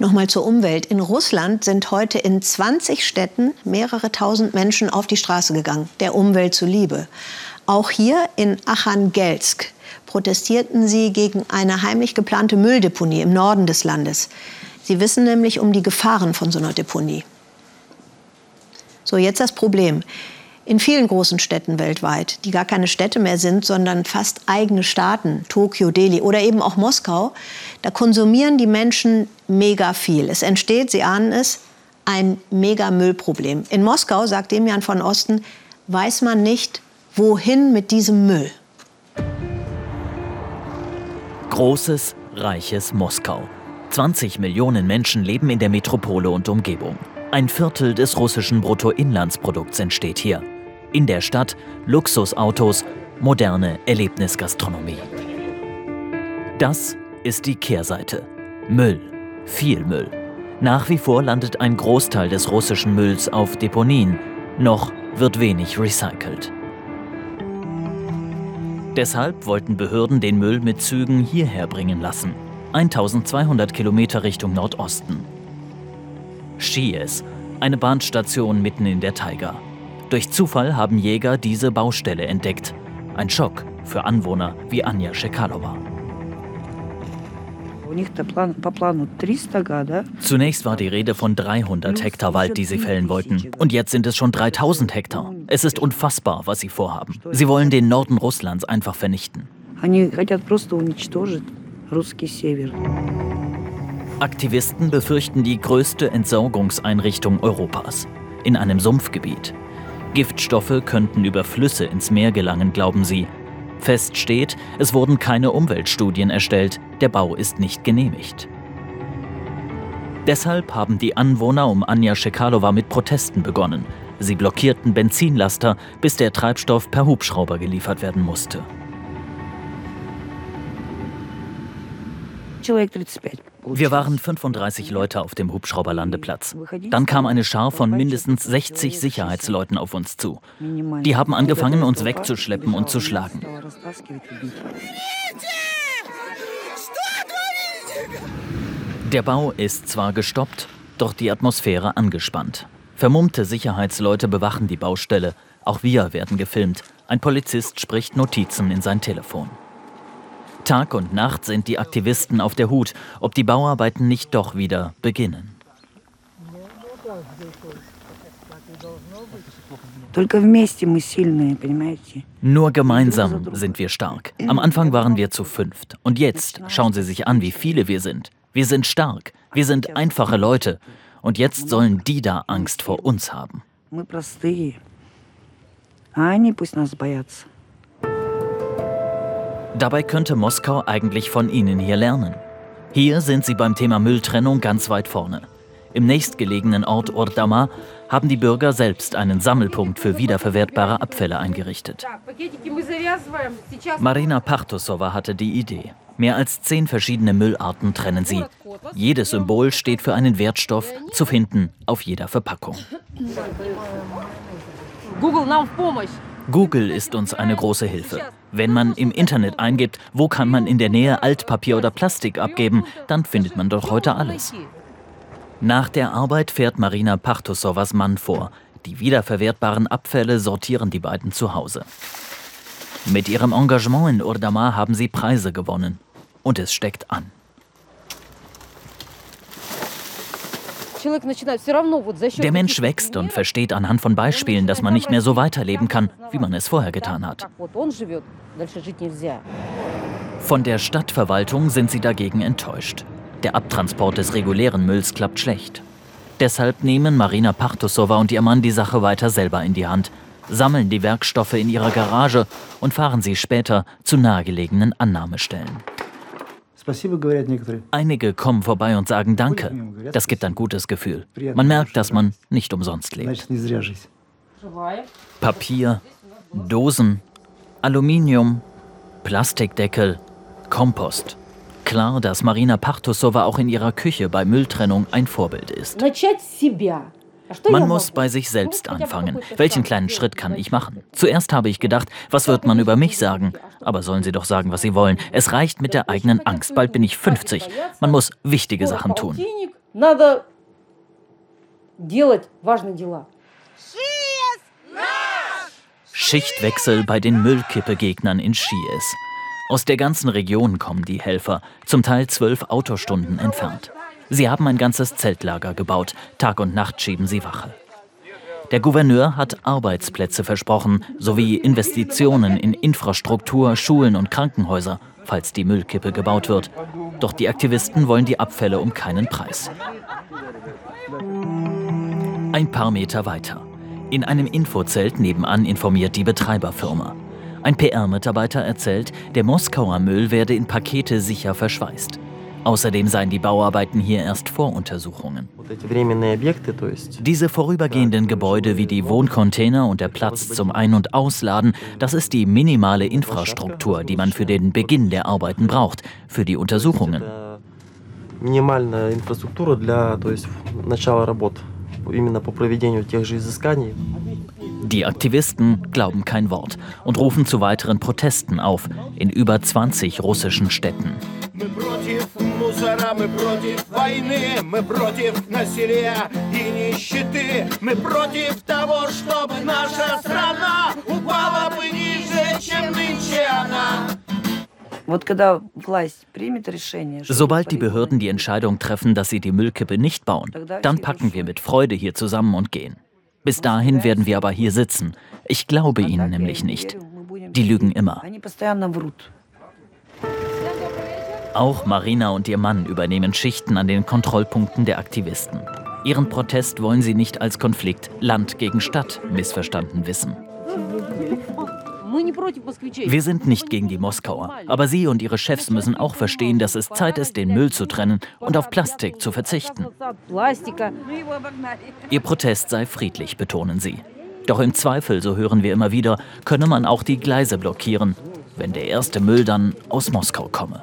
Nochmal zur Umwelt. In Russland sind heute in 20 Städten mehrere tausend Menschen auf die Straße gegangen, der Umwelt zuliebe. Auch hier in Achangelsk protestierten sie gegen eine heimlich geplante Mülldeponie im Norden des Landes. Sie wissen nämlich um die Gefahren von so einer Deponie. So, jetzt das Problem. In vielen großen Städten weltweit, die gar keine Städte mehr sind, sondern fast eigene Staaten, Tokio, Delhi oder eben auch Moskau, da konsumieren die Menschen mega viel. Es entsteht, Sie ahnen es, ein mega Müllproblem. In Moskau, sagt Demian von Osten, weiß man nicht, wohin mit diesem Müll. Großes, reiches Moskau. 20 Millionen Menschen leben in der Metropole und Umgebung. Ein Viertel des russischen Bruttoinlandsprodukts entsteht hier. In der Stadt Luxusautos, moderne Erlebnisgastronomie. Das ist die Kehrseite. Müll. Viel Müll. Nach wie vor landet ein Großteil des russischen Mülls auf Deponien. Noch wird wenig recycelt. Deshalb wollten Behörden den Müll mit Zügen hierher bringen lassen. 1200 Kilometer Richtung Nordosten. Schies, eine Bahnstation mitten in der Taiga. Durch Zufall haben Jäger diese Baustelle entdeckt. Ein Schock für Anwohner wie Anja Shekalova. Zunächst war die Rede von 300 Hektar Wald, die sie fällen wollten. Und jetzt sind es schon 3000 Hektar. Es ist unfassbar, was sie vorhaben. Sie wollen den Norden Russlands einfach vernichten. Aktivisten befürchten die größte Entsorgungseinrichtung Europas in einem Sumpfgebiet. Giftstoffe könnten über Flüsse ins Meer gelangen, glauben sie. Fest steht, es wurden keine Umweltstudien erstellt, der Bau ist nicht genehmigt. Deshalb haben die Anwohner um Anja Shekalova mit Protesten begonnen. Sie blockierten Benzinlaster, bis der Treibstoff per Hubschrauber geliefert werden musste. Wir waren 35 Leute auf dem Hubschrauberlandeplatz. Dann kam eine Schar von mindestens 60 Sicherheitsleuten auf uns zu. Die haben angefangen, uns wegzuschleppen und zu schlagen. Der Bau ist zwar gestoppt, doch die Atmosphäre angespannt. Vermummte Sicherheitsleute bewachen die Baustelle. Auch wir werden gefilmt. Ein Polizist spricht Notizen in sein Telefon. Tag und Nacht sind die Aktivisten auf der Hut, ob die Bauarbeiten nicht doch wieder beginnen. Nur gemeinsam sind wir stark. Am Anfang waren wir zu fünft. Und jetzt schauen Sie sich an, wie viele wir sind. Wir sind stark. Wir sind einfache Leute. Und jetzt sollen die da Angst vor uns haben. Dabei könnte Moskau eigentlich von ihnen hier lernen. Hier sind sie beim Thema Mülltrennung ganz weit vorne. Im nächstgelegenen Ort Ordama haben die Bürger selbst einen Sammelpunkt für wiederverwertbare Abfälle eingerichtet. Marina Partusova hatte die Idee. Mehr als zehn verschiedene Müllarten trennen sie. Jedes Symbol steht für einen Wertstoff, zu finden auf jeder Verpackung. Google ist uns eine große Hilfe. Wenn man im Internet eingibt, wo kann man in der Nähe Altpapier oder Plastik abgeben, dann findet man doch heute alles. Nach der Arbeit fährt Marina Partusovas Mann vor. Die wiederverwertbaren Abfälle sortieren die beiden zu Hause. Mit ihrem Engagement in Urdamar haben sie Preise gewonnen. Und es steckt an. Der Mensch wächst und versteht anhand von Beispielen, dass man nicht mehr so weiterleben kann, wie man es vorher getan hat. Von der Stadtverwaltung sind sie dagegen enttäuscht. Der Abtransport des regulären Mülls klappt schlecht. Deshalb nehmen Marina Partusova und ihr Mann die Sache weiter selber in die Hand, sammeln die Werkstoffe in ihrer Garage und fahren sie später zu nahegelegenen Annahmestellen. Einige kommen vorbei und sagen Danke. Das gibt ein gutes Gefühl. Man merkt, dass man nicht umsonst lebt. Papier, Dosen, Aluminium, Plastikdeckel, Kompost. Klar, dass Marina Partusova auch in ihrer Küche bei Mülltrennung ein Vorbild ist. Man muss bei sich selbst anfangen. Welchen kleinen Schritt kann ich machen? Zuerst habe ich gedacht, was wird man über mich sagen? Aber sollen sie doch sagen, was sie wollen. Es reicht mit der eigenen Angst. Bald bin ich 50. Man muss wichtige Sachen tun. Schichtwechsel bei den Müllkippegegnern in Schies. Aus der ganzen Region kommen die Helfer, zum Teil zwölf Autostunden entfernt. Sie haben ein ganzes Zeltlager gebaut. Tag und Nacht schieben sie Wache. Der Gouverneur hat Arbeitsplätze versprochen, sowie Investitionen in Infrastruktur, Schulen und Krankenhäuser, falls die Müllkippe gebaut wird. Doch die Aktivisten wollen die Abfälle um keinen Preis. Ein paar Meter weiter. In einem Infozelt nebenan informiert die Betreiberfirma. Ein PR-Mitarbeiter erzählt, der Moskauer Müll werde in Pakete sicher verschweißt. Außerdem seien die Bauarbeiten hier erst Voruntersuchungen. Diese vorübergehenden Gebäude wie die Wohncontainer und der Platz zum Ein- und Ausladen, das ist die minimale Infrastruktur, die man für den Beginn der Arbeiten braucht, für die Untersuchungen. Минимальная инфраструктура для то есть, начала работ именно по проведению тех же изысканий. Die Aktivisten glauben kein Wort und rufen zu weiteren Protesten auf in über 20 russischen Städten. мусора, мы против войны, мы против насилия и нищеты, мы против того, чтобы наша страна упала бы ниже, чем нынче она. Sobald die Behörden die Entscheidung treffen, dass sie die Müllkippe nicht bauen, dann packen wir mit Freude hier zusammen und gehen. Bis dahin werden wir aber hier sitzen. Ich glaube ihnen nämlich nicht. Die lügen immer. Auch Marina und ihr Mann übernehmen Schichten an den Kontrollpunkten der Aktivisten. Ihren Protest wollen sie nicht als Konflikt Land gegen Stadt missverstanden wissen. Wir sind nicht gegen die Moskauer, aber Sie und Ihre Chefs müssen auch verstehen, dass es Zeit ist, den Müll zu trennen und auf Plastik zu verzichten. Ihr Protest sei friedlich, betonen Sie. Doch im Zweifel, so hören wir immer wieder, könne man auch die Gleise blockieren, wenn der erste Müll dann aus Moskau komme.